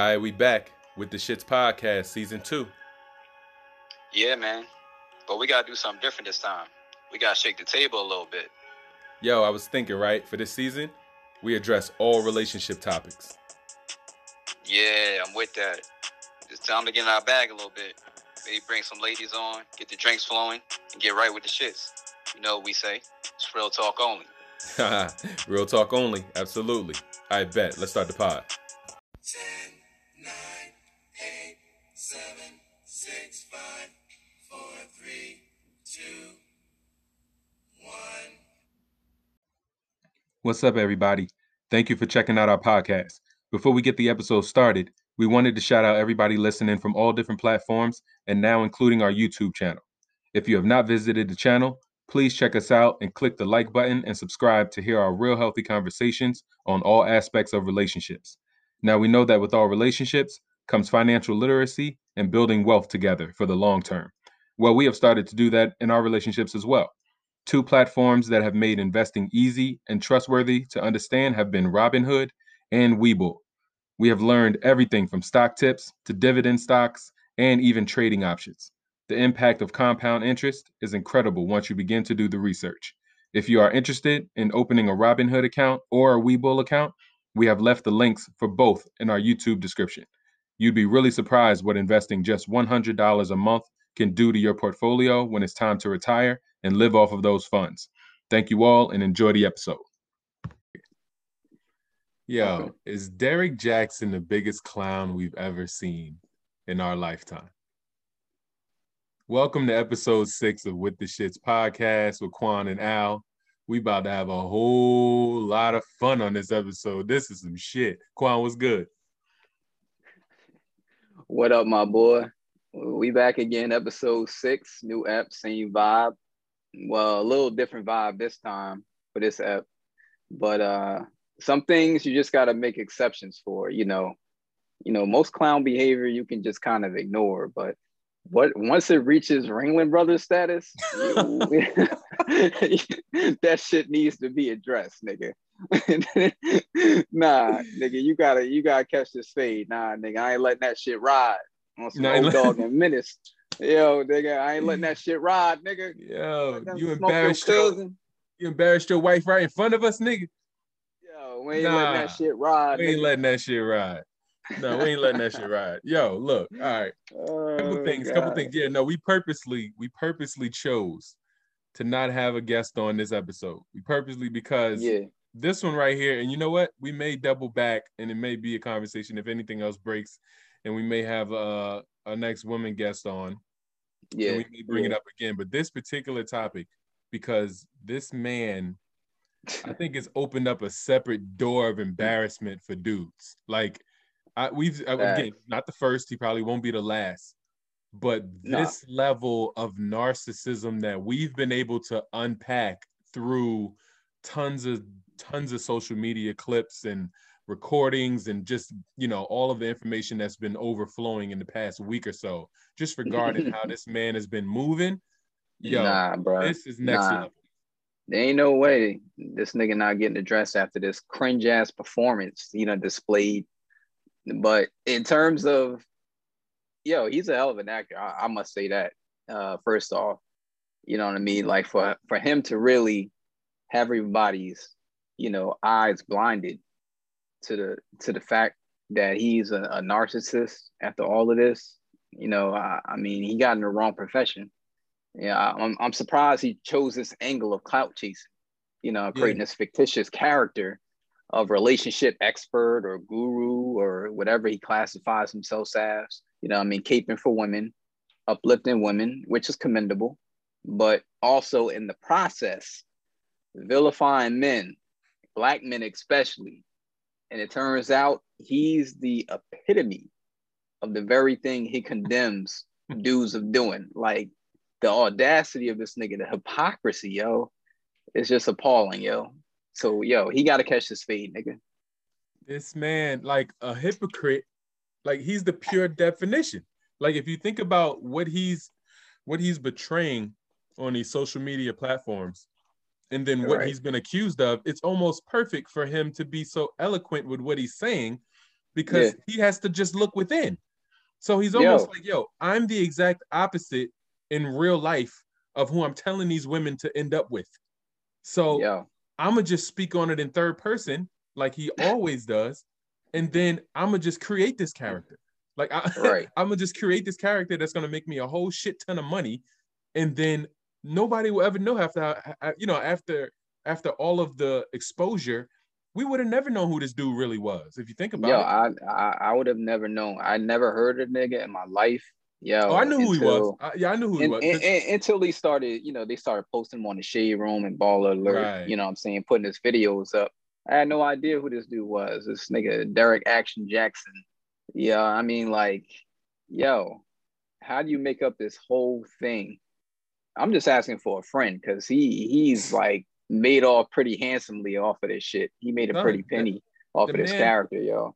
All right, we back with the Shits Podcast, season two. Yeah, man. But we gotta do something different this time. We gotta shake the table a little bit. Yo, I was thinking, right, for this season, we address all relationship topics. Yeah, I'm with that. It's time to get in our bag a little bit. Maybe bring some ladies on, get the drinks flowing, and get right with the shits. You know what we say? It's real talk only. Real talk only, absolutely. I bet. Let's start the pod. 7, 6, 5, 4, 3, 2, 1. What's up, everybody? Thank you for checking out our podcast. Before we get the episode started, we wanted to shout out everybody listening from all different platforms and now including our YouTube channel. If you have not visited the channel, please check us out and click the like button and subscribe to hear our real healthy conversations on all aspects of relationships. Now, we know that with all relationships comes financial literacy and building wealth together for the long term. Well, we have started to do that in our relationships as well. Two platforms that have made investing easy and trustworthy to understand have been Robinhood and Webull. We have learned everything from stock tips to dividend stocks and even trading options. The impact of compound interest is incredible once you begin to do the research. If you are interested in opening a Robinhood account or a Webull account, we have left the links for both in our YouTube description. You'd be really surprised what investing just $100 a month can do to your portfolio when it's time to retire and live off of those funds. Thank you all and enjoy the episode. Yo, Okay. is Derek Jackson the biggest clown we've ever seen in our lifetime? Welcome to episode six of With the Shits podcast with Quan and Al. We about to have a whole lot of fun on this episode. This is some shit. Quan was good. What up, my boy? We back again, episode six, new app, same vibe. Well, a little different vibe this time for this app, but uh, some things you just gotta make exceptions for. You know, you know, most clown behavior you can just kind of ignore, but what once it reaches Ringling Brothers status, that shit needs to be addressed, nigga. nah, nigga, you gotta you gotta catch this fade. Nah, nigga, I ain't letting that shit ride on some old ain't dog and menace. Yo, nigga, I ain't letting that shit ride, nigga. Yo, you embarrassed your, cousin. you embarrassed your wife right in front of us, nigga. Yo, we ain't Nah, letting that shit ride. We ain't nigga. letting that shit ride. No, we ain't letting that shit ride. Yo, look, all right. couple Oh, things, couple things. Yeah, no, we purposely, we purposely chose to not have a guest on this episode. We purposely because Yeah, this one right here, and you know what? We may double back, and it may be a conversation if anything else breaks, and we may have uh, a next woman guest on, yeah. and we may bring it up again. But this particular topic, because this man, I think it's opened up a separate door of embarrassment for dudes. Like, I, we've uh, again, not the first. He probably won't be the last. But Nah. this level of narcissism that we've been able to unpack through tons of tons of social media clips and recordings and just you know all of the information that's been overflowing in the past week or so just regarding how this man has been moving yo nah, bro. this is next nah. level There ain't no way this nigga not getting addressed after this cringe ass performance, you know, displayed. But in terms of, yo, he's a hell of an actor. I, I must say that. Uh, first off, you know what I mean. Like for for him to really have everybody's, you know, eyes blinded to the to the fact that he's a, a narcissist after all of this. You know, I, I mean, he got in the wrong profession. Yeah, I'm, I'm surprised he chose this angle of clout chasing, you know, creating this fictitious character of relationship expert or guru or whatever he classifies himself as. You know, I mean, caping for women, uplifting women, which is commendable, but also in the process, vilifying men, black men especially. And it turns out he's the epitome of the very thing he condemns dudes of doing. Like the audacity of this nigga, the hypocrisy, yo, it's just appalling, yo. So, yo, he got to catch his fade, nigga. this man like a hypocrite like he's the pure definition like if you think about what he's what he's betraying on these social media platforms and then what Right. he's been accused of it's almost perfect for him to be so eloquent with what he's saying because Yeah. he has to just look within. So he's Yo. almost like, yo, I'm the exact opposite in real life of who I'm telling these women to end up with. So Yo, I'm gonna just speak on it in third person, like he always does, and then I'm gonna just create this character. Like I, Right. I'm gonna just create this character that's gonna make me a whole shit ton of money, and then nobody will ever know after, you know, after after all of the exposure, we would have never known who this dude really was. If you think about yo, it. I, I I would have never known. I never heard a nigga in my life. Yeah, oh, I knew who he was. I- yeah, I knew who he and- was. and- and- until they started, you know, they started posting him on the shade room and baller alert. Right. You know what I'm saying? Putting his videos up. I had no idea who this dude was. This nigga Derek Action Jackson. Yeah, I mean, like, yo, how do you make up this whole thing? I'm just asking for a friend because he he's like made off pretty handsomely off of this shit. He made a No, pretty the- penny off the of this man- character, yo.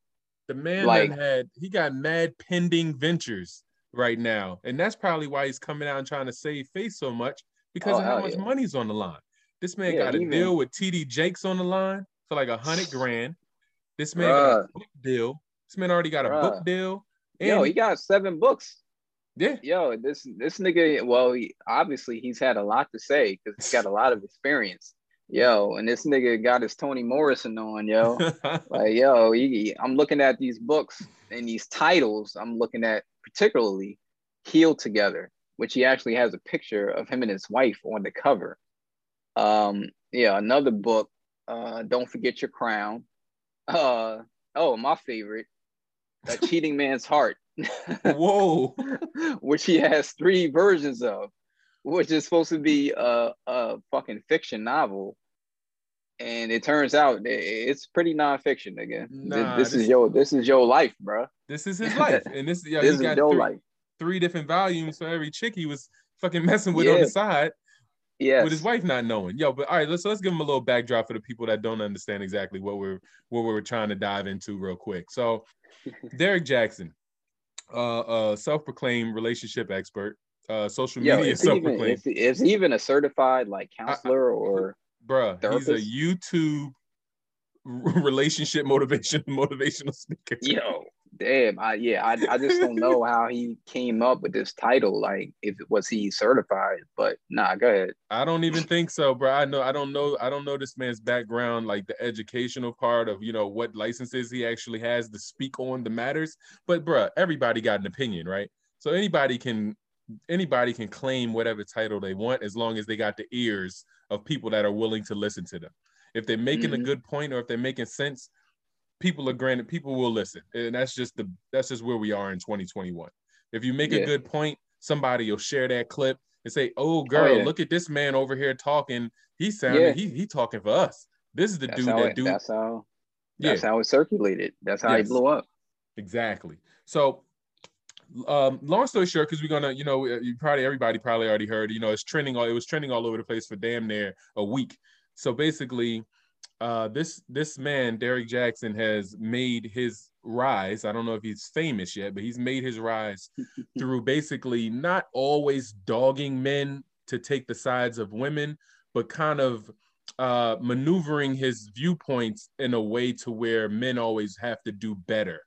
The man Like- had he got mad pending ventures right now, and that's probably why he's coming out and trying to save face so much because Oh, of how much yeah. money's on the line. This man Yeah, got a deal with TD Jakes on the line for like a hundred grand. This man got a book deal. This man already got a book deal. And Yo, he got seven books. Yeah, yo, this this nigga, well, he, obviously he's had a lot to say because he's got a lot of experience. Yo, and this nigga got his Toni Morrison on, yo. like, yo, he, I'm looking at these books and these titles. I'm looking at particularly "Heal Together," which he actually has a picture of him and his wife on the cover. Um, yeah, another book, uh, "Don't Forget Your Crown." Uh, oh, my favorite, "A Cheating Man's Heart." Whoa. which he has three versions of, which is supposed to be a, a fucking fiction novel. And it turns out it's pretty nonfiction. Th- Nah, this, this- is your this is your life, bro. This is his life. And this, yeah, this is got your three, life. three different volumes for every chick he was fucking messing with on the side. Yes. with his wife not knowing. Yo, but all right, let's let's give him a little backdrop for the people that don't understand exactly what we're what we're trying to dive into real quick. So, Derek Jackson, uh, uh, self-proclaimed relationship expert, uh, social Yo, media even, self-proclaimed, is, he- is he even a certified like counselor or bruh. He's a? YouTube relationship motivation motivational speaker. yo? Damn, I yeah, I, I just don't know how he came up with this title. Like, if it was he certified? But nah, go ahead. I don't even think so, bro. I know I don't know I don't know this man's background, like the educational part of you know what licenses he actually has to speak on the matters. But bro, everybody got an opinion, right? So anybody can anybody can claim whatever title they want as long as they got the ears of people that are willing to listen to them. If they're making a Mhm. good point or if they're making sense, people are granted people will listen. And that's just the that's just where we are in 2021. If you make a good point, somebody will share that clip and say, "Oh, girl, yeah. look at this man over here talking. He sounded Yeah. he he talking for us. This is the That's dude that it, do that's how yeah that's how it circulated. That's how Yes. he blew up. exactly." So, um, long story short, because we're gonna, you know, you probably everybody probably already heard, you know, it's trending all it was trending all over the place for damn near a week. So basically, uh, this this man Derek Jackson has made his rise. I don't know if he's famous yet, but he's made his rise through basically not always dogging men to take the sides of women, but kind of uh, maneuvering his viewpoints in a way to where men always have to do better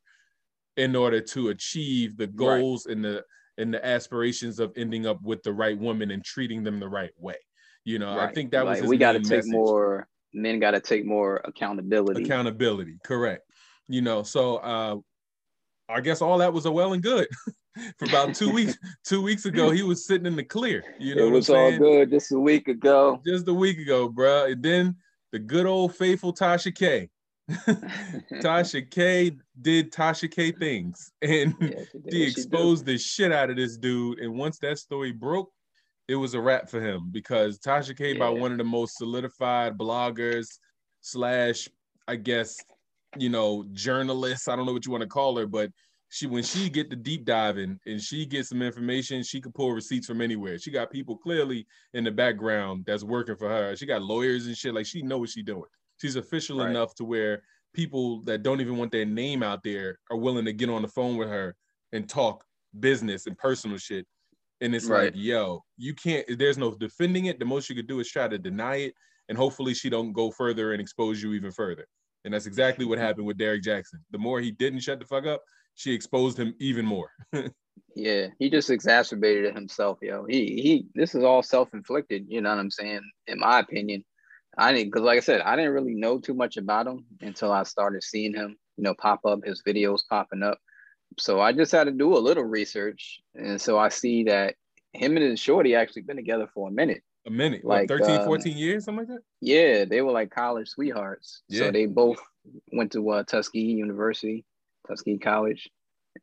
in order to achieve the goals and the and the aspirations of ending up with the right woman and treating them the right way. You know, I think that was Like, his we got to take message more. Men got to take more accountability. accountability correct. You know so uh i guess all that was a well and good. For about two weeks two weeks ago he was sitting in the clear. You know it was all good just a week ago. just a week ago bro and then the good old faithful tasha k. Tasha k did tasha k things. And Yeah, she she exposed the shit out of this dude. And once that story broke it was a wrap for him because tasha k by one of the most solidified bloggers slash i guess you know journalists i don't know what you want to call her but she when she get the deep diving and she gets some information she could pull receipts from anywhere. She got people clearly in the background that's working for her. She got lawyers and shit like she know what she doing. She's official Right. enough to where people that don't even want their name out there are willing to get on the phone with her and talk business and personal shit and it's Right. like yo you can't there's no defending it the most you could do is try to deny it and hopefully she don't go further and expose you even further And that's exactly what happened with Derrick Jackson. The more he didn't shut the fuck up, she exposed him even more. Yeah, he just exacerbated it himself, yo. He he this is all self-inflicted, you know what I'm saying? In my opinion. I didn't because like I said, I didn't really know too much about him until I started seeing him, you know, pop up, his videos popping up. So I just had to do a little research. And so I see that him and his shorty actually been together for a minute. A minute, Like, like 13, um, 14 years, something like that. Yeah, they were like college sweethearts. Yeah. So they both went to uh, Tuskegee University, Tuskegee College,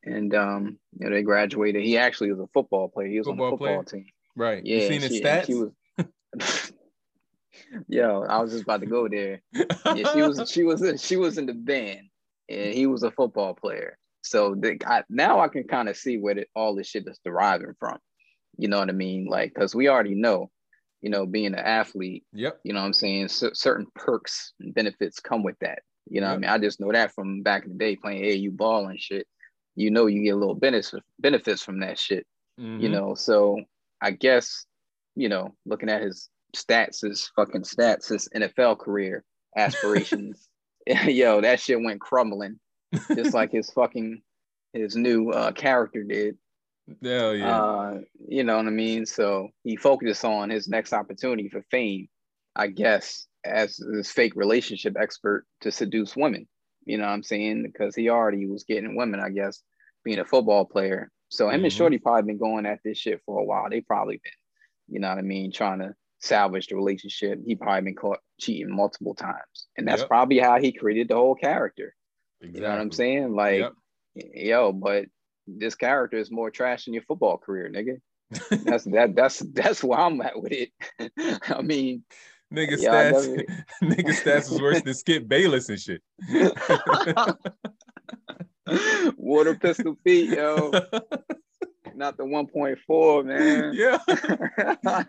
and um, you know, they graduated. He actually was a football player. He was on the football player? team. Right. Yeah, you seen his she, stats? she was. Yo, I was just about to go there. Yeah, she was she was she was in the band, and he was a football player. So the, I, now I can kind of see where the, all this shit is deriving from. You know what I mean? Like, because we already know, you know, being an athlete, yep. you know what I'm saying? C- certain perks and benefits come with that. You know what I mean? I just know that from back in the day playing AAU ball and shit. You know, you get a little benefits benefits from that shit. You Mhm. know, so I guess, you know, looking at his stats, his fucking stats, his NFL career aspirations, yo, that shit went crumbling, just like his fucking his new uh, character did. Hell yeah. Uh, you know what I mean? So he focused on his next opportunity for fame, I guess, as this fake relationship expert to seduce women. You know what I'm saying? Because he already was getting women, I guess, being a football player. So him and Mhm. Shorty probably been going at this shit for a while. They probably been, you know what I mean, trying to salvage the relationship. He probably been caught cheating multiple times. And that's Yep. probably how he created the whole character. Exactly. You know what I'm saying? Like, Yep. yo, but this character is more trash than your football career, nigga. That's that that's that's where I'm at with it. I mean, Nigga stats, nigga stats was worse than Skip Bayless and shit. water pistol feet, yo, not the 1.4, man. yeah,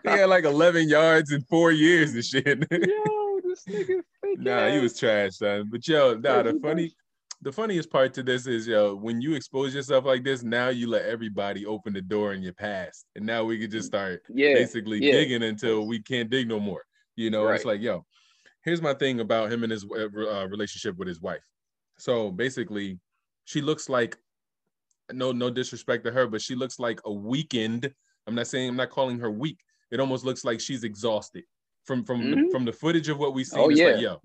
he had like 11 yards in four years and shit. yo, this nigga nah, he was trash, son. But yo, nah, the funny. The funniest part to this is yo, when you expose yourself like this, now you let everybody open the door in your past, and now we can just start yeah, basically yeah. digging until we can't dig no more. You know, it's like, yo, here's my thing about him and his uh, uh, relationship with his wife. So basically, she looks like no no disrespect to her, but she looks like a weakened. I'm not saying I'm not calling her weak. It almost looks like she's exhausted from from the, Mhm. from the footage of what we see. Oh, it's yeah. like, yo,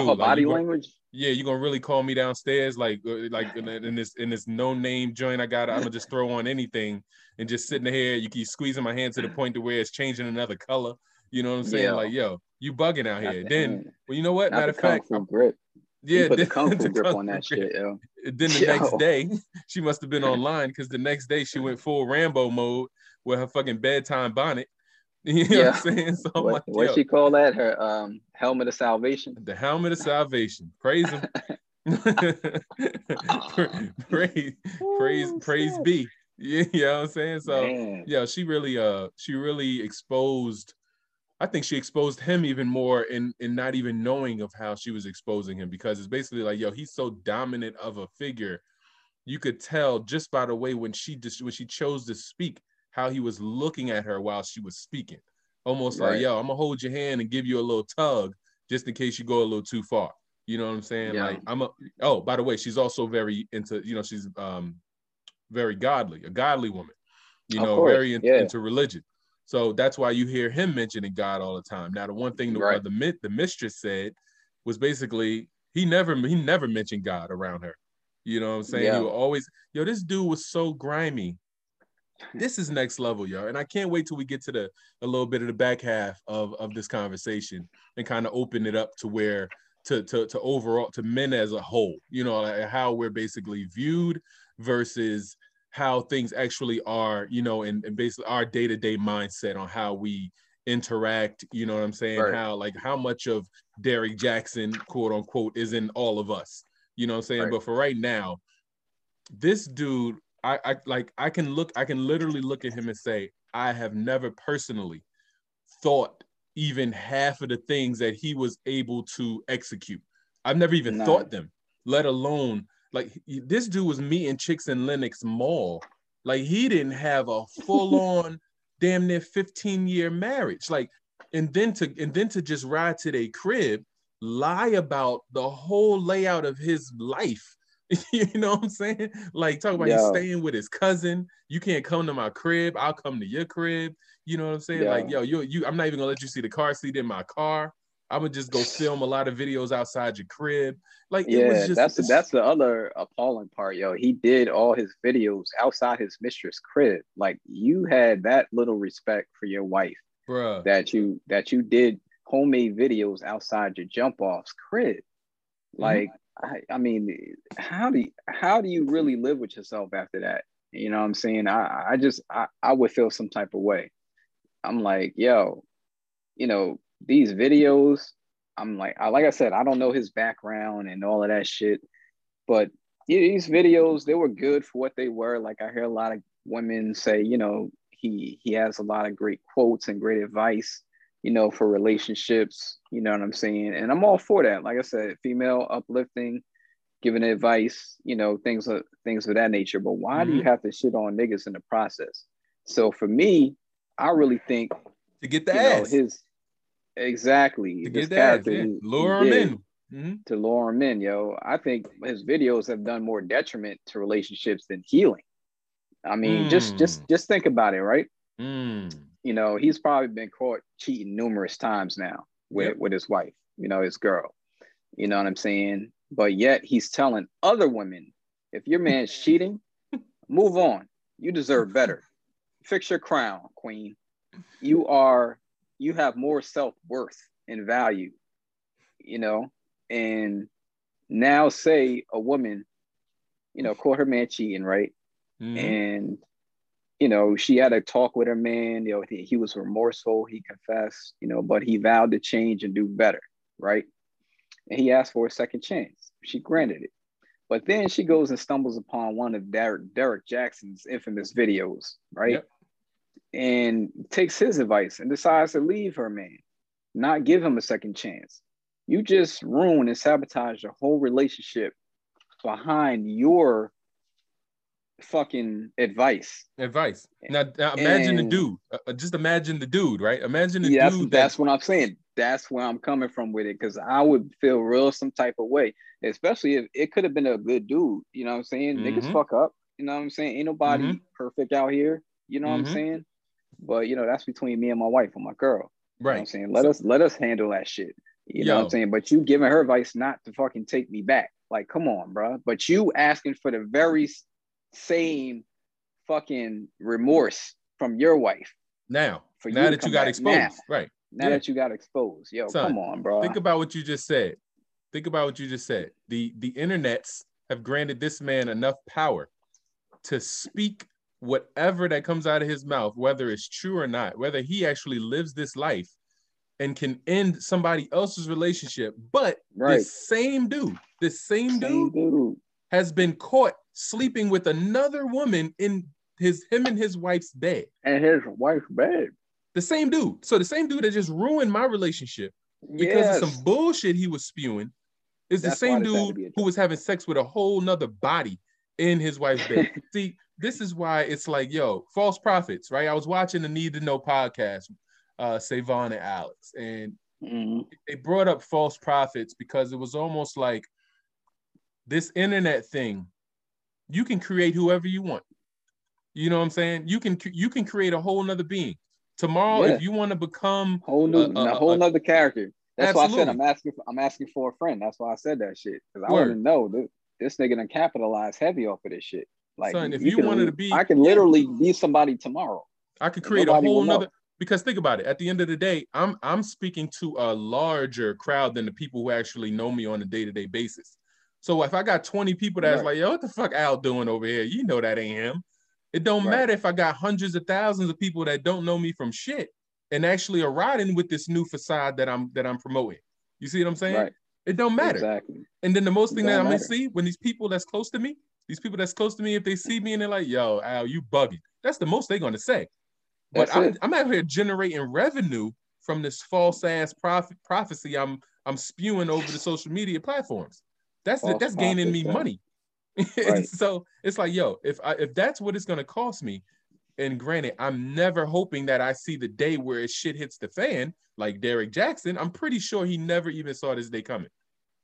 dude, like, body you gon- language. yeah, you gonna really call me downstairs like uh, like in, in this in this no name joint I got I'm gonna just throw on anything and just sitting here you keep squeezing my hand to the point to where it's changing another color you know what I'm saying Yeah. like yo you bugging out Not here the- then well you know what not matter of fact grip. yeah put the then- kung fu the grip on that grip. shit, yo. then the next day she must have been online because the next day she went full Rambo mode with her fucking bedtime bonnet you know Yeah. what I'm saying so I'm What like what yo, she call that? Her um helmet of salvation. the helmet of salvation praise him praise praise praise snap. be yeah you know what i'm saying so Man. yeah she really uh she really exposed i think she exposed him even more in in not even knowing of how she was exposing him because it's basically like yo he's so dominant of a figure you could tell just by the way when she just when she chose to speak how he was looking at her while she was speaking. Almost like yo i'm gonna hold your hand and give you a little tug just in case you go a little too far. You know what i'm saying? Yeah. like i'm a oh by the way she's also very into you know she's um very godly a godly woman you Of know course, very in- yeah. into religion. So that's why you hear him mentioning god all the time. Now the one thing the, Right. the mi- the mistress said was basically he never he never mentioned god around her. You know what i'm saying? Yeah. he would always yo this dude was so grimy this is next level, y'all. And I can't wait till we get to the a little bit of the back half of, of this conversation and kind of open it up to where to, to to overall to men as a whole, you know, like how we're basically viewed versus how things actually are, you know, and, and basically our day-to-day mindset on how we interact, you know what I'm saying? Right. How like how much of Derrick Jackson, quote unquote, is in all of us. You know what I'm saying? Right. But for right now, this dude, I, I like I can look, I can literally look at him and say, I have never personally thought even half of the things that he was able to execute. I've never even Nah. thought them, let alone like this dude was meeting chicks in Lenox Mall. Like he didn't have a full-on damn near 15 year marriage. Like, and then to and then to just ride to their crib lie about the whole layout of his life. you know what I'm saying? Like talk about he's staying with his cousin. You can't come to my crib. I'll come to your crib. You know what I'm saying? Like, yo, you you I'm not even gonna let you see the car seat in my car. I'm gonna just go film a lot of videos outside your crib. Like it was Yeah, just that's that's the other appalling part, yo. He did all his videos outside his mistress' crib. Like you had that little respect for your wife bruh. that you that you did homemade videos outside your jump off's crib. Mm-hmm. I, I mean, how do you, how do you really live with yourself after that? You know what I'm saying? I I just I, I would feel some type of way. I'm like, yo, you know, these videos, I'm like, I like I said, I don't know his background and all of that shit, but these videos, they were good for what they were. Like I hear a lot of women say, you know, he he has a lot of great quotes and great advice, you know, for relationships. You know what I'm saying? And I'm all for that. Like I said, female uplifting, giving advice, you know, things of things of that nature. But why do you have to shit on niggas in the process? So for me, I really think To get the you know, his exactly to get the ass. Yeah. Lure him in. Mhm. to lure him in, yo. I think his videos have done more detriment to relationships than healing. I mean, just just Mm. just think about it, right? Mm. You know, he's probably been caught cheating numerous times now with Yep. with his wife, you know, his girl. You know what I'm saying? But yet he's telling other women, if your man's cheating, move on. You deserve better. Fix your crown, queen. You are you have more self-worth and value, you know, and now say a woman, you know, caught her man cheating, right? Mhm. and you know she had a talk with her man you know he, he was remorseful he confessed you know but he vowed to change and do better right? And he asked for a second chance. She granted it. But then she goes and stumbles upon one of derek, derek jackson's infamous videos right? Yep. and takes his advice and decides to leave her man not give him a second chance. You just ruin and sabotage the whole relationship behind your fucking advice Advice. Now, now imagine the dude. Uh, uh, just imagine the dude, right? Imagine the yeah, that's, dude that's that what I'm saying. That's where I'm coming from with it because I would feel real some type of way, especially if it could have been a good dude. You know what I'm saying? Niggas Mhm. fuck up. You know what I'm saying? Ain't nobody Mhm. perfect out here. You know what Mhm. I'm saying? But you know that's between me and my wife and my girl. You know what I'm saying? Let So- us let us handle that shit. You know what I'm saying? But you giving her advice not to fucking take me back. Like, come on, bro. But you asking for the very same fucking remorse from your wife Now, for now to that you got exposed, now. right? now Yeah. that you got exposed. Yo, Son, come on, bro. Think about what you just said. Think about what you just said. The the internets have granted this man enough power to speak whatever that comes out of his mouth, whether it's true or not, whether he actually lives this life and can end somebody else's relationship. But Right. this same dude, this same, Same dude dude. has been caught sleeping with another woman in his him and his wife's bed. And his wife's bed. The same dude. So the same dude that just ruined my relationship because Yes. of some bullshit he was spewing is the That's why same this had to dude who was having sex with a whole nother body in his wife's bed. See, this is why it's like, yo, false prophets, right? I was watching the Need to Know podcast, uh, Savon and Alex, and Mhm. they brought up false prophets because it was almost like this internet thing, you can create whoever you want. You know what I'm saying? You can you can create a whole nother being. Tomorrow, Yeah. if you want to become Whole new, Uh, uh, a whole nother character. That's why I said I'm asking. For, I'm asking for a friend. That's why I said that shit because I want to know this, this nigga done capitalize heavy off of this shit. Like, Son, if you can- wanted to be- I can literally be somebody tomorrow. I could create a whole know. nother because think about it. At the end of the day, I'm I'm speaking to a larger crowd than the people who actually know me on a day-to-day basis. So if I got 20 people that's Right. like, yo, what the fuck Al doing over here? You know that ain't him. It don't Right. matter if I got hundreds of thousands of people that don't know me from shit and actually are riding with this new facade that I'm that I'm promoting. You see what I'm saying? Right. It don't matter. Exactly. And then the most thing that I'm gonna see when these people that's close to me, these people that's close to me, if they see me and they're like, "Yo, Al, you bugging," that's the most they're gonna say. But That's I'm it. I'm out here generating revenue from this false ass prophet prophecy I'm I'm spewing over the social media platforms. That's False that's gaining me money. Right. so it's like, yo, if I if that's what it's gonna cost me, And granted, I'm never hoping that I see the day where shit hits the fan like Derek Jackson. I'm pretty sure he never even saw this day coming.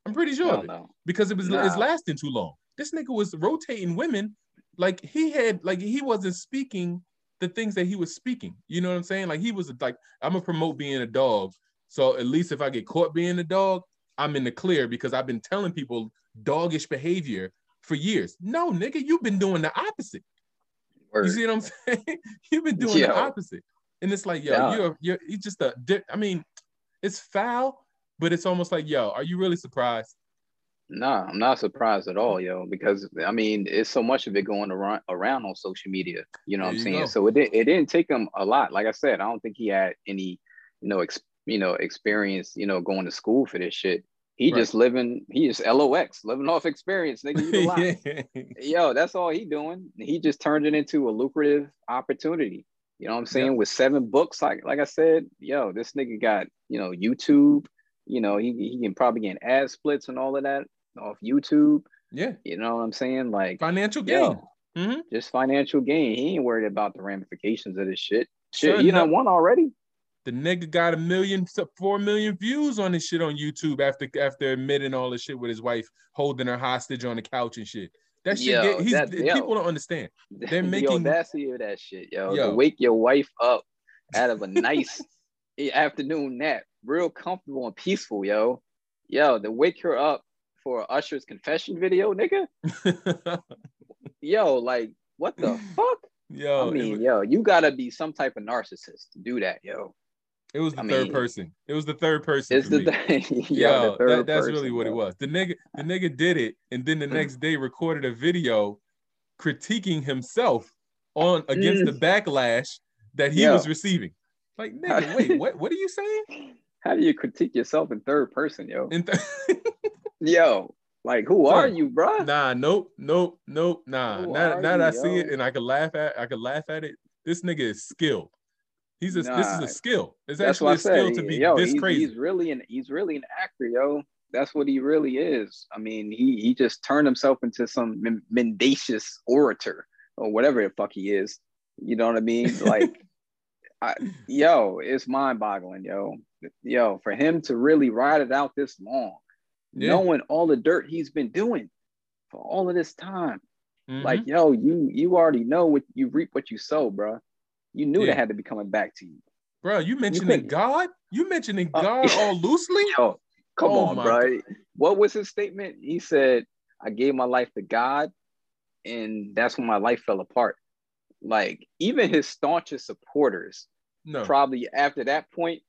I'm pretty sure Hell of it no. because it was Nah. it's lasting too long. This nigga was rotating women like he had like he wasn't speaking the things that he was speaking. You know what I'm saying? Like he was like, I'm gonna promote being a dog. So at least if I get caught being a dog, I'm in the clear because I've been telling people doggish behavior for years. No, nigga, you've been doing the opposite. Word. You see what I'm saying? You've been doing the opposite. And it's like, yo, Yeah. you're you're you just a di- I mean, it's foul, but it's almost like, yo, are you really surprised? Nah, I'm not surprised at all, yo, because I mean, it's so much of it going around around on social media. You know what There I'm saying? go. So it didn't it didn't take him a lot. Like I said, I don't think he had any, you know, ex, you know, experience, you know, going to school for this shit. He Right. just living, he just LOX, living off experience, nigga. You lie. yeah. Yo, that's all he doing. He just turned it into a lucrative opportunity. You know what I'm saying? With seven books, like like I said, yo, this nigga got, you know, YouTube. You know, he, he can probably get ad splits and all of that off YouTube. Yeah. You know what I'm saying? Like, Financial gain. yo, Mhm. just financial gain. He ain't worried about the ramifications of this shit. Shit, Son, you done no- won already. The nigga got a million, four million views on his shit on YouTube after after admitting all this shit with his wife holding her hostage on the couch and shit. That shit, Yo, get, he's that- yo. people don't understand. They're the making- audacity of that shit, yo. Yo. To wake your wife up out of a nice afternoon nap, real comfortable and peaceful, yo. Yo, to wake her up for Usher's confession video, nigga. Yo, like, what the fuck? yo, I mean, was- yo, you gotta be some type of narcissist to do that, yo. It, was the I third mean, person. It was the third person. It's the thing. Yo, yo, the that, that's person, really what it was. The nigga, the nigga did it, and then the Mm. next day recorded a video critiquing himself on against the backlash that he Mm. Yo. was receiving. Like, nigga, wait, what? What are you saying? How do you critique yourself in third person, yo? Th- Yo, like, who are you, bro? nah, nope, nope, nope, nah. Who Now, now that I you, see it and I can laugh at, I can laugh at it. This nigga is skilled. He's a, this is a skill. It's That's actually a skill to be yo, this he's, crazy. he's really an he's really an actor, yo. That's what he really is. I mean, he he just turned himself into some mendacious orator or whatever the fuck he is. You know what I mean? Like, I, yo, it's mind boggling, yo. Yo, for him to really ride it out this long, Yeah. knowing all the dirt he's been doing for all of this time. Mhm. Like, yo, you you already know what you reap what you sow, bro. You knew Yeah. that had to be coming back to you. bro, you mentioning couldn't- God? You mentioning Uh, God all loosely? Yo, come Oh on, bro. What was his statement? He said, I gave my life to God, and that's when my life fell apart. Like, even his staunchest supporters, No. probably after that point,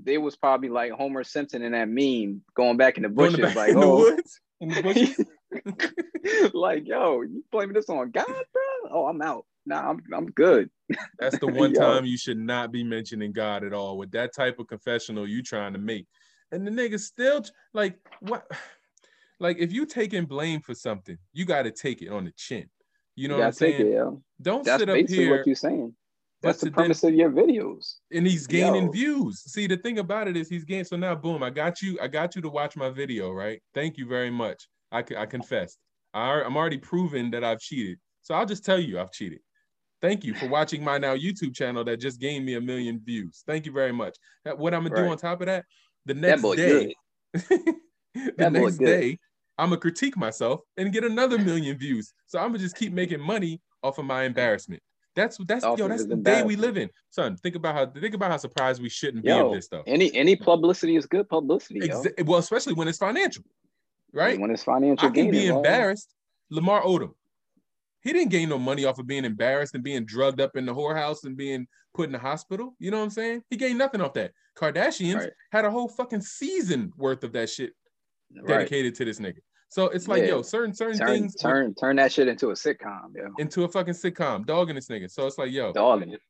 they was probably like Homer Simpson in that meme going back in the bushes, back like, in the oh, woods, in the bushes. like, yo, you blaming this on God, bro? Oh, I'm out. Nah, I'm I'm good. That's the one time you should not be mentioning God at all with that type of confessional you trying to make. And the nigga still like what like if you taking blame for something, you got to take it on the chin. You know you what I'm gotta saying? it, yo. Don't That's sit up basically here what you're saying. That's the premise of your videos. and he's gaining Yo. views. See, the thing about it is he's gaining. So now, boom, I got you. I got you to watch my video, right? Thank you very much. I, I confessed. I, I'm already proven that I've cheated. So I'll just tell you I've cheated. Thank you for watching my now YouTube channel that just gained me a million views. Thank you very much. What I'm gonna do on top of that, the next day, the next good. day, I'm gonna critique myself and get another million views. So I'm gonna just keep making money off of my embarrassment. That's that's yo, that's the day we live in, son. Think about how think about how surprised we shouldn't be of this stuff. any any publicity is good publicity, yo. Exa- well, especially when it's financial, right? When it's financial I can be embarrassed. Lamar Odom, he didn't gain no money off of being embarrassed and being drugged up in the whorehouse and being put in the hospital. You know what I'm saying? He gained nothing off that. Kardashians Right. had a whole fucking season worth of that shit Right. dedicated to this nigga. So it's like, Yeah. yo, certain certain Turn things turn turn that shit into a sitcom, yo. into a fucking sitcom, dogging this nigga. So it's like, yo, Dogging it.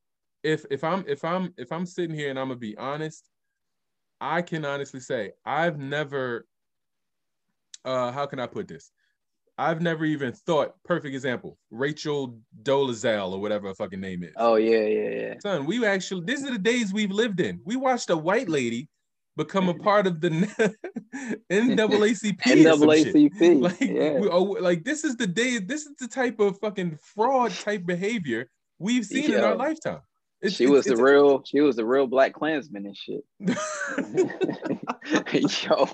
if if I'm if I'm if I'm sitting here and I'm gonna be honest, I can honestly say I've never uh how can I put this? I've never even thought, perfect example, Rachel Dolezal or whatever her fucking name is. Oh yeah, yeah, yeah. Son, we actually these are the days we've lived in. We watched a white lady become a part of the NAACP. NAACP. Like, yeah. we, oh, like this is the day, this is the type of fucking fraud type behavior we've seen in our lifetime. It's- she it's- was the it's- real. She was the real Black Klansman and shit. Yo,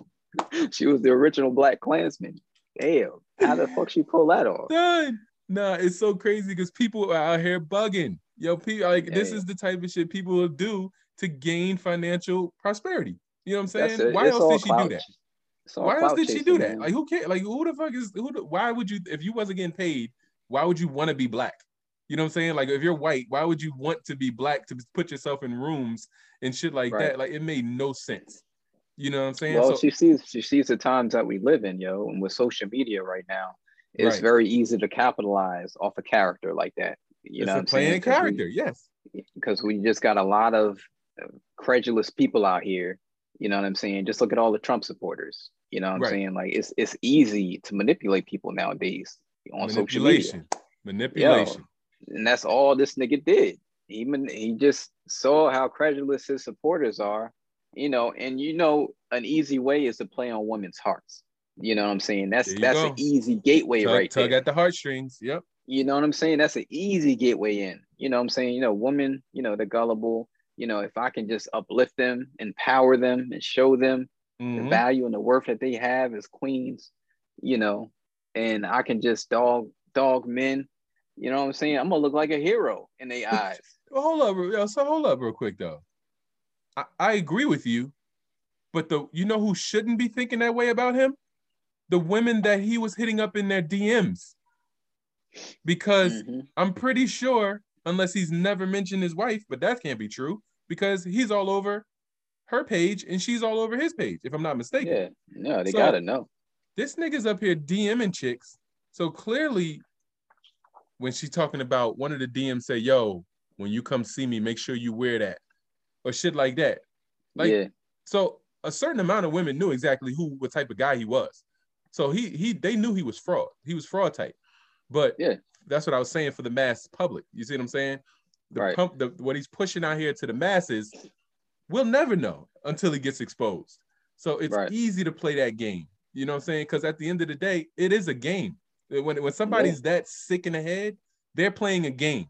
she was the original Black Klansman. Damn, how the fuck she pull that off? done. Nah, it's so crazy because people are out here bugging. Yo, people like this Yeah. is the type of shit people will do to gain financial prosperity. You know what I'm saying? it. Why It's else did she clout do that? Why else did she do that? man. Like who cares? Like who the fuck is who? The, why would you if you wasn't getting paid? Why would you want to be black? You know what I'm saying? Like if you're white, why would you want to be black to put yourself in rooms and shit like Right. that? Like it made no sense. You know what I'm saying? Well, so she sees she sees the times that we live in, yo, and with social media right now, it's Right. very easy to capitalize off a character like that. You it's know a what I'm playing saying? 'Cause we- character. yes. because we just got a lot of uh, credulous people out here. You know what I'm saying? Just look at all the Trump supporters. You know what I'm Right. saying? Like it's it's easy to manipulate people nowadays on social media. Manipulation. Manipulation. And that's all this nigga did. He man- he just saw how credulous his supporters are, you know, and you know an easy way is to play on women's hearts. You know what I'm saying? That's that's go. an easy gateway tug, right tug there. at the heartstrings. Yep. You know what I'm saying? That's an easy gateway in. You know what I'm saying? You know, women, you know, they're gullible. You know, if I can just uplift them, empower them, and show them the Mhm. value and the worth that they have as queens, you know, and I can just dog dog men, you know what I'm saying? I'm gonna look like a hero in their eyes. Well, hold up, yo, so hold up real quick though. I, I agree with you, but the you know who shouldn't be thinking that way about him? The women that he was hitting up in their DMs. Because Mhm. I'm pretty sure, unless he's never mentioned his wife, but that can't be true because he's all over her page and she's all over his page, if I'm not mistaken. Yeah, no, they So- gotta know. this nigga's up here DMing chicks. So clearly, when she's talking about one of the DMs say, yo, when you come see me, make sure you wear that. Or shit like that. Like yeah, so a certain amount of women knew exactly who what type of guy he was. So he he they knew he was fraud. He was fraud type. But Yeah. that's what I was saying for the mass public. You see what I'm saying? The Right. pump the what he's pushing out here to the masses, we'll never know until he gets exposed. So it's Right. easy to play that game. You know what I'm saying? Because at the end of the day, it is a game. When, when somebody's that sick in the head, they're playing a game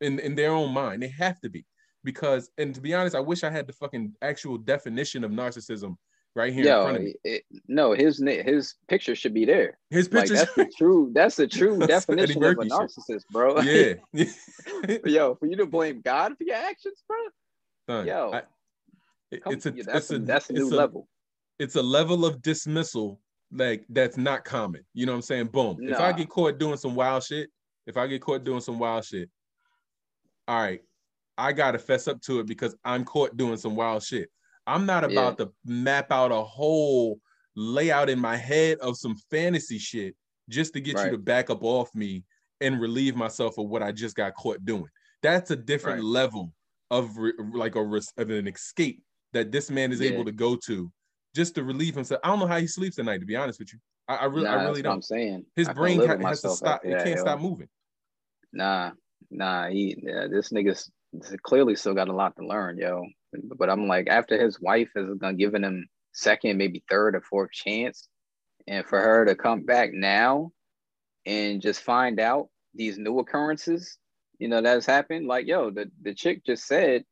in, in their own mind. They have to be. Because, and to be honest, I wish I had the fucking actual definition of narcissism right here in front yo, of me. it, no, his his picture should be there. His Like, that's the true, that's the true definition of a shit. narcissist, bro. yeah. yo, for you to blame God for your actions, bro. Son, Yo, I- it's a that's it's a, a that's a new a, level. it's a level of dismissal like that's not common. You know what I'm saying? Boom. If I get caught doing some wild shit, if I get caught doing some wild shit, all right, I gotta fess up to it because I'm caught doing some wild shit. I'm not about to map out a whole layout in my head of some fantasy shit just to get you to back up off me and relieve myself of what I just got caught doing. That's a different Right. level of re- like a res- of an escape that this man is Yeah. able to go to just to relieve himself. I don't know how he sleeps at night, to be honest with you. I, I really, nah, I really what I'm saying. His I brain ha- has to stop. It can't stop moving. Nah, nah, he yeah, this nigga's clearly still got a lot to learn, yo. But I'm like, after his wife has gonna given him second, maybe third or fourth chance, and for her to come back now and just find out these new occurrences, you know, that's happened. Like, yo, the, the chick just said,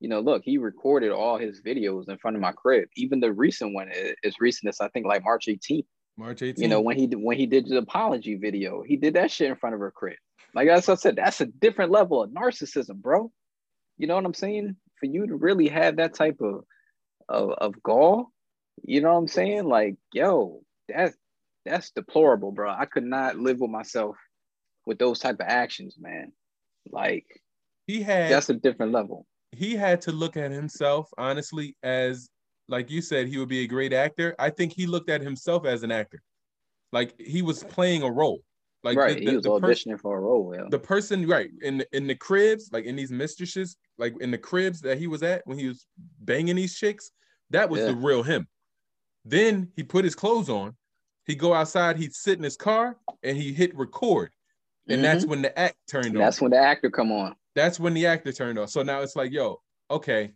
you know, look, he recorded all his videos in front of my crib. Even the recent one is, is recent as I think like March 18th. March 18th. You know, when he did when he did the apology video, he did that shit in front of her crib. Like what I said, that's a different level of narcissism, bro. You know what I'm saying? For you to really have that type of of, of gall, you know what I'm saying? Like, yo, that's that's deplorable, bro. I could not live with myself with those type of actions, man. Like, he had that's a different level. he had to look at himself honestly as like you said he would be a great actor i think he looked at himself as an actor like he was playing a role like right. the, he was the, auditioning for a role, yeah. the person right in the, in the cribs like in these mistresses like in the cribs that he was at when he was banging these chicks that was Yeah. the real him then he put his clothes on he go outside he'd sit in his car and he hit record and that's when the act turned Mhm. on that's when the actor come on. that's when the actor turned on. So now it's like, yo, okay,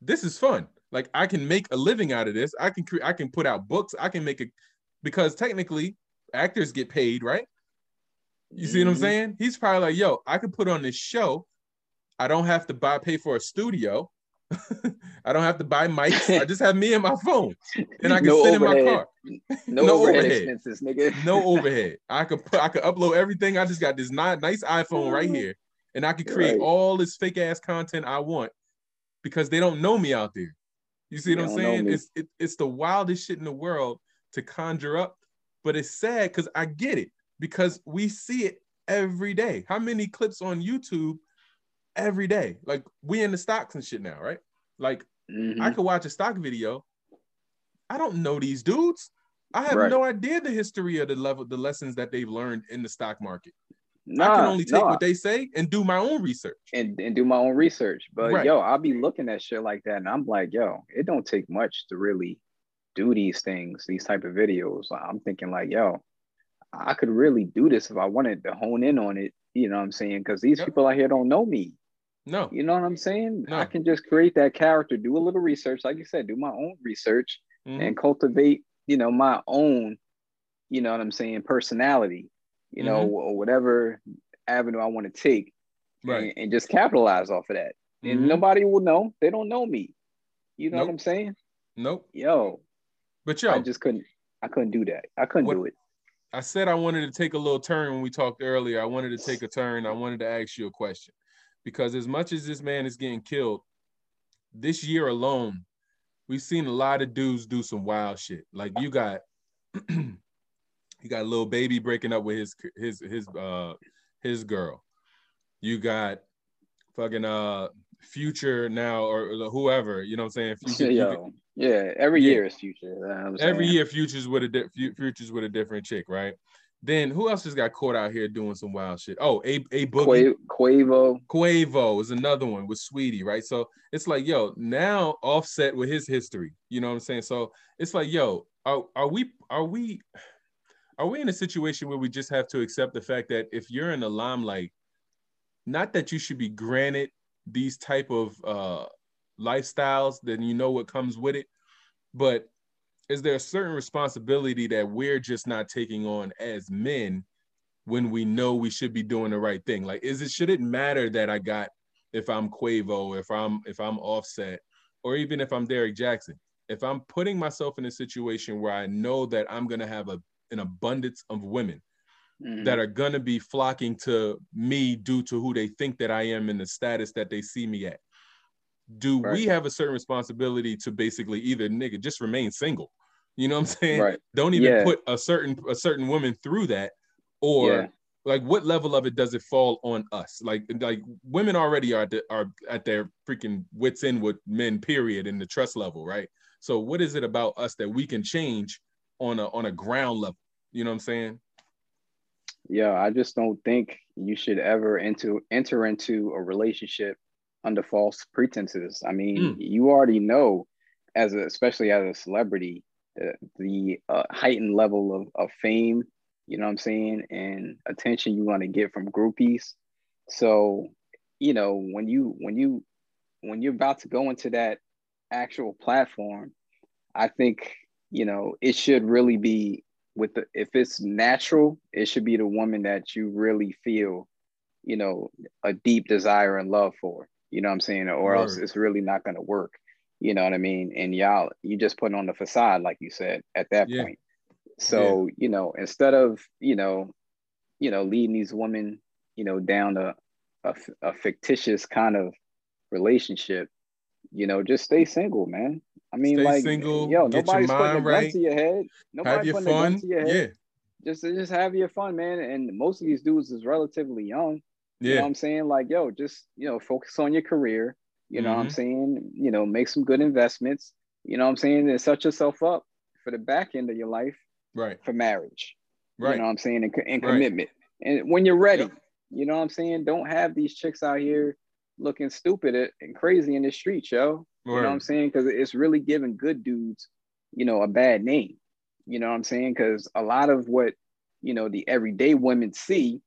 this is fun. Like I can make a living out of this. I can cre- I can put out books. I can make it because technically actors get paid, right? You see what I'm Mhm. saying? He's probably like, yo, I could put on this show. I don't have to buy pay for a studio. I don't have to buy mics. I just have me and my phone, and I can No sit in my car. No, No overhead, overhead. expenses, nigga. No overhead. I could put. I could upload everything. I just got this nice iPhone right here, and I could create Right. all this fake ass content I want because they don't know me out there. You see They what I'm saying? It's it, it's the wildest shit in the world to conjure up, but it's sad because I get it because we see it every day. How many clips on YouTube every day? Like we in the stocks and shit now, right? Like Mhm. I could watch a stock video. I don't know these dudes. I have Right. no idea the history of the level, the lessons that they've learned in the stock market. Nah, I can only take nah. what they say and do my own research. and, and do my own research. But Right. yo, I'll be looking at shit like that, and I'm like, yo, it don't take much to really do these things, these type of videos. I'm thinking like, yo, I could really do this if I wanted to hone in on it. You know what I'm saying? Because these Yep. people out here don't know me. No, You know what I'm saying? No. I can just create that character, do a little research, like you said, do my own research, Mhm. and cultivate, you know, my own, you know what I'm saying, personality, you know, Mm-hmm. or whatever avenue I want to take, right. and, and just capitalize off of that. And Mhm. nobody will know. They don't know me. You know Nope. what I'm saying? Nope. Yo, But yo, I just couldn't. I couldn't do that. I couldn't What- do it. I said I wanted to take a little turn when we talked earlier. I wanted to take a turn. I wanted to ask you a question because as much as this man is getting killed, this year alone, we've seen a lot of dudes do some wild shit. Like you got, you got a Lil Baby breaking up with his his his uh his girl. You got fucking uh future now or, or whoever. You know what I'm saying? Future, Yo, yeah. Every Yeah. year is future. you know what I'm every year futures with a di- futures with a different chick, right? Then who else just got caught out here doing some wild shit? Oh, a a boogie Quavo. Quavo is another one with Saweetie, right? So it's like, yo, now Offset with his history, you know what I'm saying? So it's like, yo, are, are we are we are we in a situation where we just have to accept the fact that if you're in the limelight, not that you should be granted these type of uh lifestyles, then you know what comes with it, but is there a certain responsibility that we're just not taking on as men when we know we should be doing the right thing? Like, is it should it matter that I got if I'm Quavo, if I'm if I'm Offset, or even if I'm Derek Jackson? If I'm putting myself in a situation where I know that I'm gonna have a an abundance of women Mhm. that are gonna be flocking to me due to who they think that I am and the status that they see me at. Do we have a certain responsibility to basically either nigga just remain single? You know what I'm saying? Right. Don't even Yeah. put a certain a certain woman through that, or Yeah. like what level of it does it fall on us? Like like women already are at the, are at their freaking wits end with men. Period in the trust level, right? So what is it about us that we can change on a on a ground level? You know what I'm saying? Yeah, I just don't think you should ever into enter into a relationship under false pretenses. I mean, Mm. you already know, as a, especially as a celebrity, the, the uh, heightened level of, of fame, you know what I'm saying, and attention you want to get from groupies. So, you know, when you when you when you're about to go into that actual platform, I think you know it should really be with the if it's natural, it should be the woman that you really feel, you know, a deep desire and love for. You know what I'm saying? Or else it's really not gonna work. You know what I mean? And y'all, you just put on the facade, like you said, at that Yeah. point. So, you know, instead of, you know, you know, leading these women, you know, down a a fictitious kind of relationship, you know, just stay single, man. I mean, Stay like, single, yo, nobody's putting a mind gun to your head. have Nobody's your putting a gun fun. to your head Yeah, just just have your fun, man. And most of these dudes is relatively young. You know yeah, what I'm saying? Like, yo, just you know, focus on your career. You know what I'm Mhm. saying? You know, make some good investments. You know what I'm saying? And set yourself up for the back end of your life right, for marriage. right. You know what I'm saying? And, and Right. commitment. And when you're ready, Yep. you know what I'm saying? Don't have these chicks out here looking stupid and crazy in the street, yo. You know what I'm saying? Because it's really giving good dudes, you know, a bad name. You know what I'm saying? Because a lot of what, you know, the everyday women see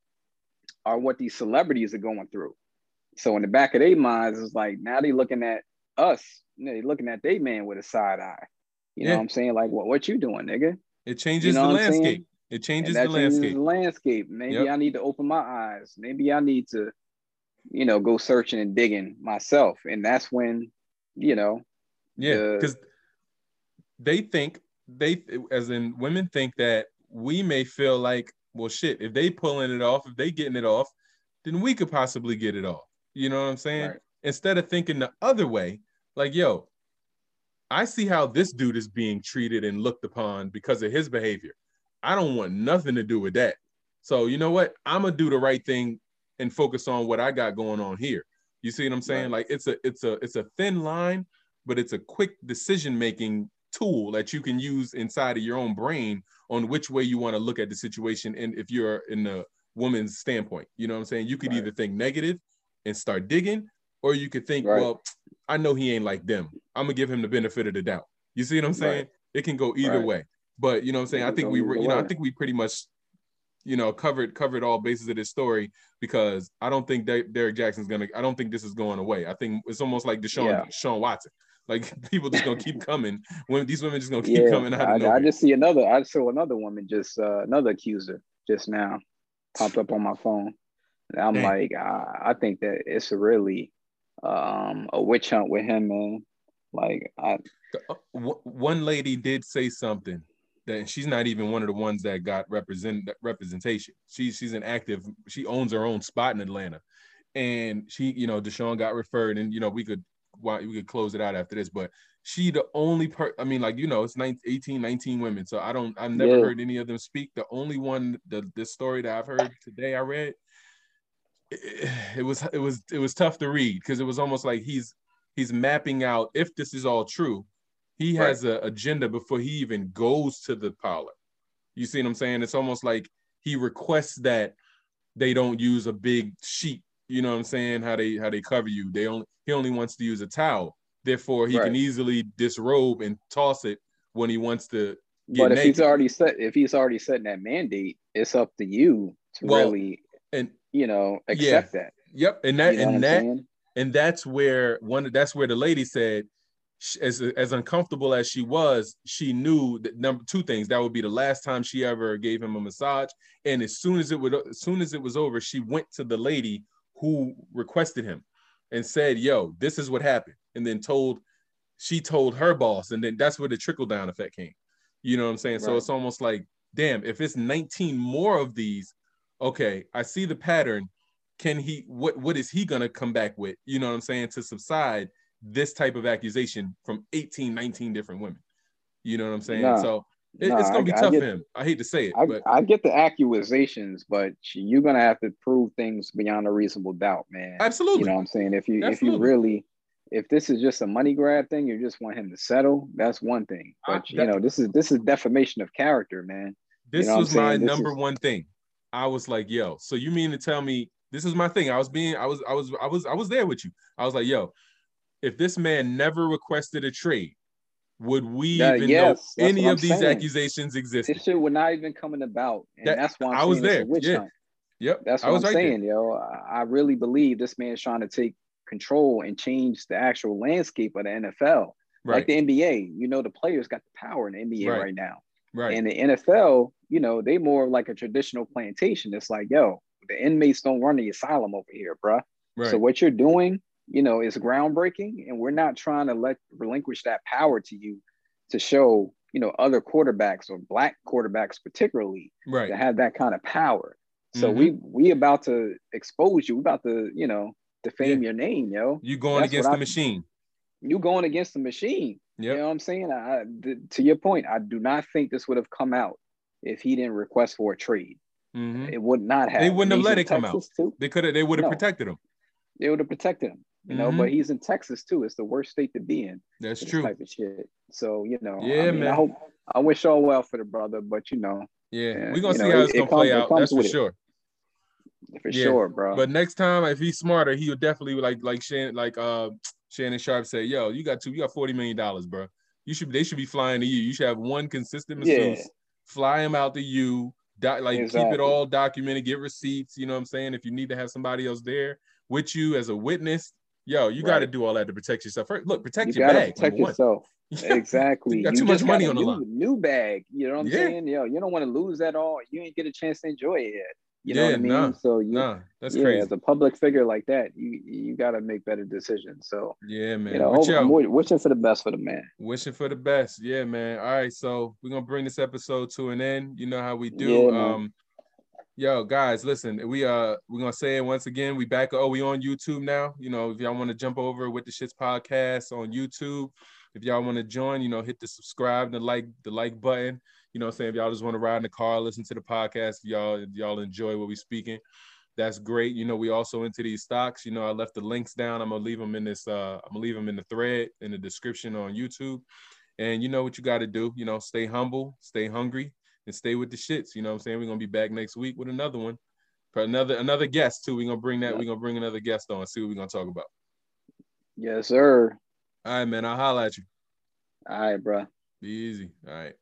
are what these celebrities are going through. So in the back of their minds, it's like now they looking at us, you know, they looking at they man with a side eye. You know what I'm saying? Like, what what you doing, nigga? It changes You know the landscape. It changes the changes landscape. the landscape. Maybe Yep. I need to open my eyes. Maybe I need to, you know, go searching and digging myself. And that's when, you know, Yeah, the- because they think they, as in women, think that we may feel like, well, shit, if they pulling it off, if they getting it off, then we could possibly get it off. You know what I'm saying? Right. Instead of thinking the other way, like, yo, I see how this dude is being treated and looked upon because of his behavior. I don't want nothing to do with that. So you know what? I'm gonna do the right thing and focus on what I got going on here. You see what I'm saying? Right. Like it's a it's a it's a thin line, but it's a quick decision making tool that you can use inside of your own brain on which way you want to look at the situation and if you're in the woman's standpoint. You know what I'm saying? You could Right. either think negative and start digging, or you could think, Right. well, I know he ain't like them. I'm gonna give him the benefit of the doubt. You see what I'm saying? It can go either way. But you know what I'm saying? I think we were, you know, I think we pretty much, you know, covered covered all bases of this story because I don't think that Derek Jackson's gonna. I don't think this is going away. I think it's almost like Deshaun Yeah. Deshaun Watson. Like people just gonna keep coming. When these women just gonna keep yeah, coming out of I, nowhere. I just see another. I saw another woman just uh, another accuser just now popped up on my phone. And I'm like, I, I think that it's really um, a witch hunt with him, man. Like, I Uh, one lady did say something that she's not even one of the ones that got represent representation. She's she's an active. She owns her own spot in Atlanta, and she, you know, Deshaun got referred, and you know, we could why we could close it out after this, but she the only per. I mean, like you know, it's 19, 18, 19 women, so I don't. I've never Yeah. heard any of them speak. The only one, the the story that I've heard today, I read. It, it was it was it was tough to read because it was almost like he's he's mapping out if this is all true he Right. has an agenda before he even goes to the parlor. You see what i'm saying? It's almost like he requests that they don't use a big sheet. You know what i'm saying? How they how they cover you. They only he only wants to use a towel. Therefore he can easily disrobe and toss it when he wants to get but if he's already set, if he's already setting that mandate, it's up to you to Well, really, and you know, accept that. yep. And that You know and that and that's where one that's where the lady said as as uncomfortable as she was she knew that number two things. That would be the last time she ever gave him a massage. And as soon as it would as soon as it was over she went to the lady who requested him and said yo this is what happened. And then told she told her boss. And then that's where the trickle down effect came. You know what i'm saying? So it's almost like damn if it's 19 more of these okay i see the pattern. Can he what what is he gonna come back with? You know what i'm saying? To subside this type of accusation from 18 19 different women you know what i'm saying Nah, so it- nah, it's gonna be I tough get- for him i hate to say it I, but I get the accusations, but you're gonna have to prove things beyond a reasonable doubt, man. absolutely You know what I'm saying? If you if you really if this is just a money grab thing, you just want him to settle, that's one thing. I- But you know, this is this is defamation of character, man. this know was my? This number is- one thing i was like yo so you mean to tell me this is my thing i was being i was i was i was i was there with you i was like yo if this man never requested a trade would we Yeah, even yes, know any of I'm these saying. accusations existed This shit would not even coming about. And That- that's why I'm I was there, yeah. hunt. yep That's I what was I'm right there. saying, yo. I I really believe this man's trying to take control and change the actual landscape of the NFL. right Like the NBA, you know, the players got the power in the NBA Right. right, now. right And the NFL, you know, they more like a traditional plantation. It's like, yo, the inmates don't run the asylum over here, bruh. right So what you're doing, you know, is groundbreaking, and we're not trying to let relinquish that power to you to show, you know, other quarterbacks or black quarterbacks particularly right to have that kind of power. So Mhm. we we about to expose you. We about to, you know, defame your name, yo. you going That's against the I- machine You going against the machine. Yep. You know what I'm saying? I, th- to your point, I do not think this would have come out if he didn't request for a trade. Mhm. It would not have. They wouldn't have let it come out. Too. They could have. They would have No. protected him. They would have protected him. You know, Mhm. but he's in Texas too. It's the worst state to be in. That's true. Type of shit. So you know, Yeah, I mean, man. I hope I wish all well for the brother, but you know, Yeah, we're gonna see know, how it's it gonna comes- play it out. That's for with it. sure. for Yeah, sure, bro. But next time, if he's smarter, he'll definitely like like Shannon like uh Shannon Sharpe said, "Yo, you got two, you got forty million dollars, bro. You should they should be flying to you. You should have one consistent masseuse, Yeah. fly him out to you, doc, like keep it all documented, get receipts. You know what I'm saying? If you need to have somebody else there with you as a witness, Yo, you got to do all that to protect yourself. First, look, protect you your bag. protect yourself. Exactly. You got too much money on the new, New bag. You know what I'm Yeah. saying? Yo, you don't want to lose that all. You ain't get a chance to enjoy it yet. You know what I mean? nah, so you, Nah, that's yeah, crazy. as a public figure like that, you you got to make better decisions. So Yeah, man. you know, But hope- yo, I'm wishing for the best for the man. wishing for the best. Yeah, man. All right, so we're gonna bring this episode to an end. You know how we do. Yeah, um, yo, guys, listen, we uh we're gonna say it once again. We back. Oh, we on YouTube now. You know, if y'all want to jump over with the shits podcast on YouTube, if y'all want to join, you know, hit the subscribe, the like, the like button. You know, I'm saying if y'all just want to ride in the car, listen to the podcast, if y'all if y'all enjoy what we speaking. That's great. You know, we also into these stocks. You know, I left the links down. I'm gonna leave them in this. Uh, I'm gonna leave them in the thread in the description on YouTube. And you know what you got to do. You know, stay humble, stay hungry, and stay with the shits. You know what I'm saying? We're gonna be back next week with another one, for another another guest too. We're gonna bring that. We're gonna bring another guest on. See what we're gonna talk about. Yes, sir. All right, man. I'll holla at you. All right, bro. Be easy. All right.